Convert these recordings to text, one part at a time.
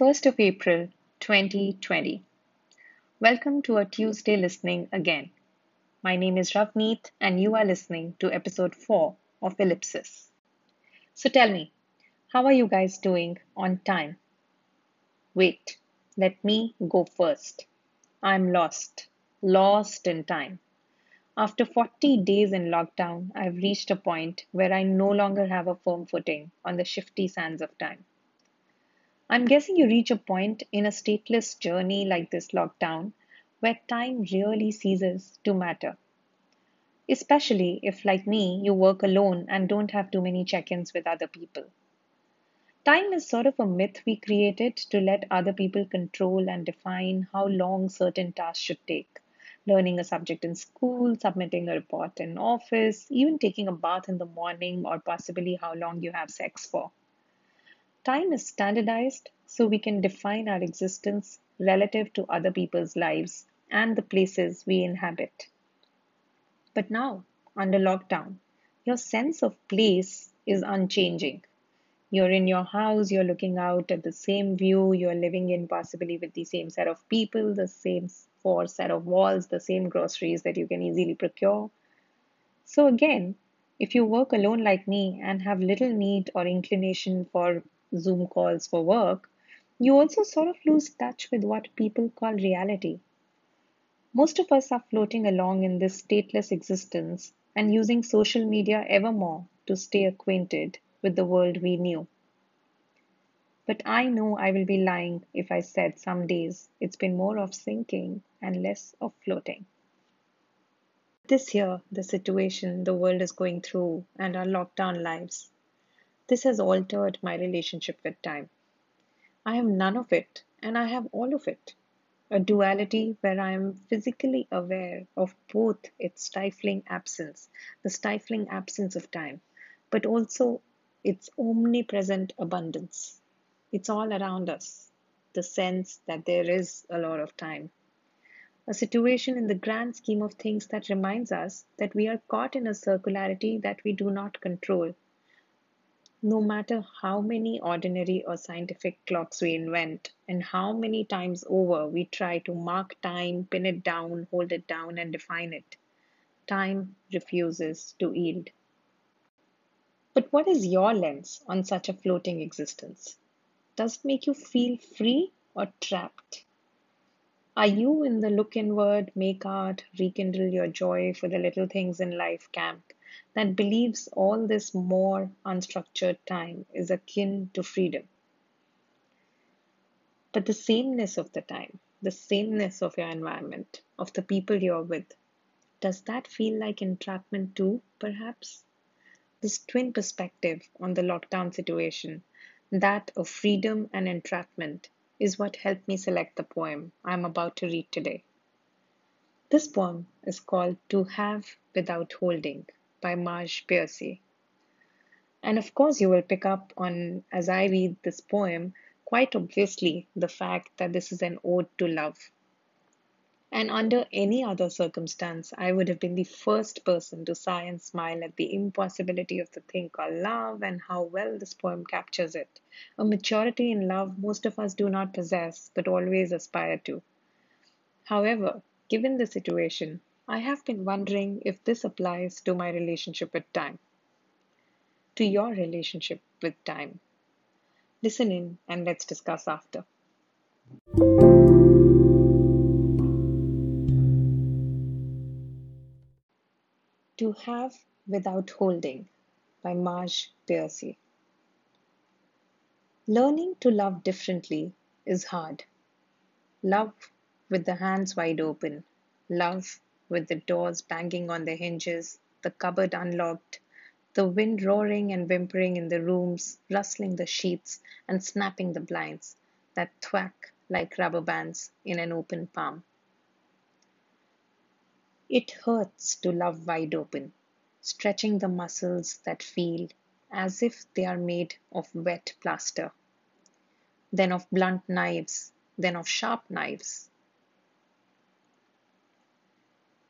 21st of April 2020. Welcome to a Tuesday listening again. My name is Ravneet, and you are listening to episode 4 of Ellipsis. So tell me, how are you guys doing on time? Wait, let me go first. I'm lost, lost in time. After 40 days in lockdown, I've reached a point where I no longer have a firm footing on the shifty sands of time. I'm guessing you reach a point in a stateless journey like this lockdown where time really ceases to matter. Especially if, like me, you work alone and don't have too many check ins with other people. Time is sort of a myth we created to let other people control and define how long certain tasks should take. Learning a subject in school, submitting a report in office, even taking a bath in the morning, or possibly how long you have sex for. Time is standardized so we can define our existence relative to other people's lives and the places we inhabit. But now, under lockdown, your sense of place is unchanging. You're in your house, you're looking out at the same view, you're living in possibly with the same set of people, the same four set of walls, the same groceries that you can easily procure. So, again, if you work alone like me and have little need or inclination for Zoom calls for work, you also sort of lose touch with what people call reality. Most of us are floating along in this stateless existence and using social media ever more to stay acquainted with the world we knew. But I know I will be lying if I said some days it's been more of sinking and less of floating. This year, the situation the world is going through and our lockdown lives this has altered my relationship with time. I have none of it and I have all of it. A duality where I am physically aware of both its stifling absence, the stifling absence of time, but also its omnipresent abundance. It's all around us, the sense that there is a lot of time. A situation in the grand scheme of things that reminds us that we are caught in a circularity that we do not control no matter how many ordinary or scientific clocks we invent, and how many times over we try to mark time, pin it down, hold it down, and define it, time refuses to yield. But what is your lens on such a floating existence? Does it make you feel free or trapped? Are you in the look inward, make art, rekindle your joy for the little things in life camp? That believes all this more unstructured time is akin to freedom. But the sameness of the time, the sameness of your environment, of the people you're with, does that feel like entrapment too, perhaps? This twin perspective on the lockdown situation, that of freedom and entrapment, is what helped me select the poem I'm about to read today. This poem is called To Have Without Holding by Marge Piercy. And of course, you will pick up on, as I read this poem, quite obviously the fact that this is an ode to love. And under any other circumstance, I would have been the first person to sigh and smile at the impossibility of the thing called love and how well this poem captures it. A maturity in love most of us do not possess, but always aspire to. However, given the situation, I have been wondering if this applies to my relationship with time, to your relationship with time. Listen in and let's discuss after. To Have Without Holding by Marge Piercy. Learning to love differently is hard. Love with the hands wide open. Love with the doors banging on their hinges, the cupboard unlocked, the wind roaring and whimpering in the rooms, rustling the sheets and snapping the blinds that thwack like rubber bands in an open palm. It hurts to love wide open, stretching the muscles that feel as if they are made of wet plaster, then of blunt knives, then of sharp knives,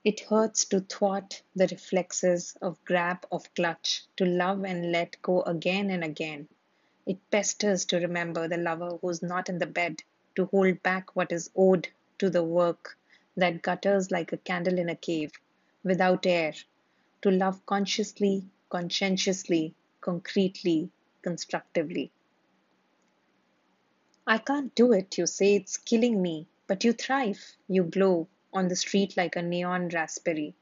it hurts to thwart the reflexes of grab of clutch, to love and let go again and again. It pesters to remember the lover who's not in the bed, to hold back what is owed to the work that gutters like a candle in a cave, without air, to love consciously, conscientiously, concretely, constructively. I can't do it, you say it's killing me, but you thrive, you glow on the street like a neon raspberry.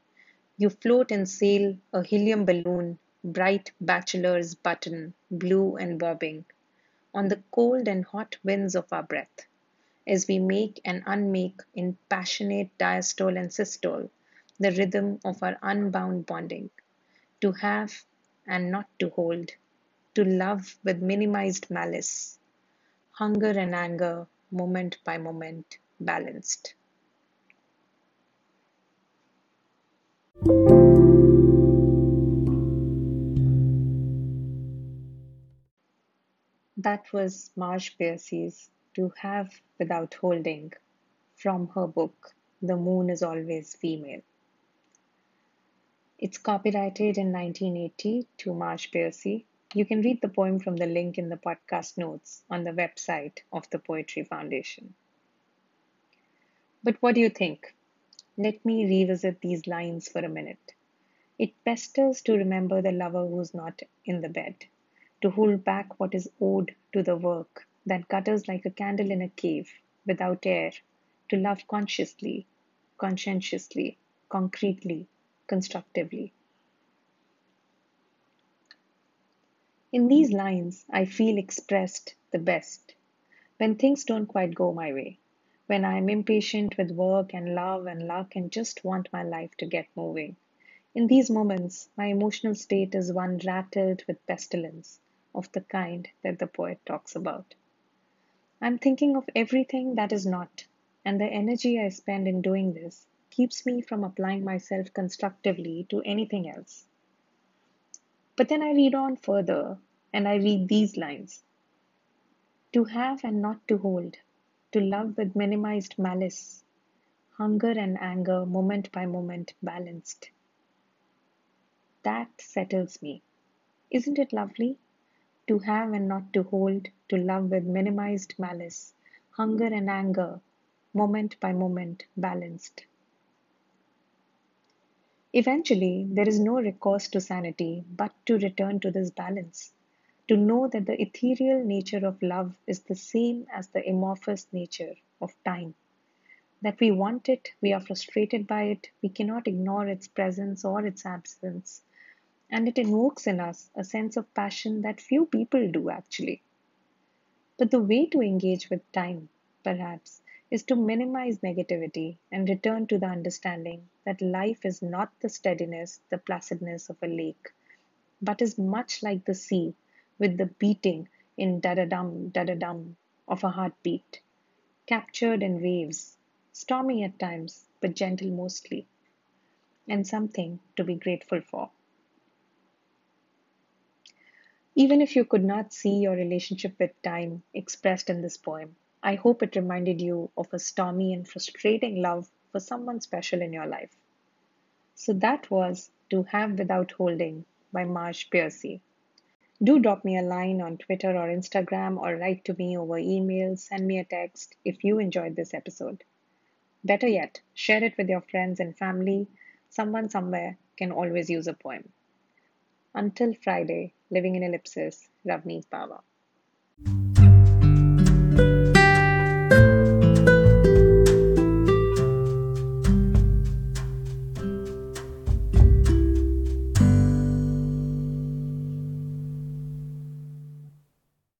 You float and sail a helium balloon, bright bachelor's button, blue and bobbing, on the cold and hot winds of our breath, as we make and unmake in passionate diastole and systole the rhythm of our unbound bonding, to have and not to hold, to love with minimized malice, hunger and anger, moment by moment, balanced. That was Marge Piercy's To Have Without Holding from her book The Moon is Always Female. It's copyrighted in 1980 to Marge Piercy you can read the poem from the link in the podcast notes on the website of the Poetry Foundation. But what do you think? Let me revisit these lines for a minute. It pesters to remember the lover who's not in the bed, to hold back what is owed to the work that gutters like a candle in a cave without air, to love consciously, conscientiously, concretely, constructively. In these lines, I feel expressed the best. When things don't quite go my way, when I am impatient with work and love and luck and just want my life to get moving. In these moments, my emotional state is one rattled with pestilence of the kind that the poet talks about. I'm thinking of everything that is not, and the energy I spend in doing this keeps me from applying myself constructively to anything else. But then I read on further and I read these lines To have and not to hold, to love with minimized malice, hunger and anger moment by moment balanced. That settles me. Isn't it lovely? To have and not to hold, to love with minimized malice, hunger and anger moment by moment balanced. Eventually, there is no recourse to sanity but to return to this balance, to know that the ethereal nature of love is the same as the amorphous nature of time. That we want it, we are frustrated by it, we cannot ignore its presence or its absence, and it invokes in us a sense of passion that few people do actually. But the way to engage with time, perhaps, is to minimize negativity and return to the understanding that life is not the steadiness, the placidness of a lake, but is much like the sea with the beating in da da dum, da da dum of a heartbeat, captured in waves, stormy at times, but gentle mostly, and something to be grateful for. Even if you could not see your relationship with time expressed in this poem, I hope it reminded you of a stormy and frustrating love for someone special in your life. So that was To Have Without Holding by Marge Piercy. Do drop me a line on Twitter or Instagram or write to me over email, send me a text if you enjoyed this episode. Better yet, share it with your friends and family. Someone somewhere can always use a poem. Until Friday, living in ellipsis, Ravneet Bawa.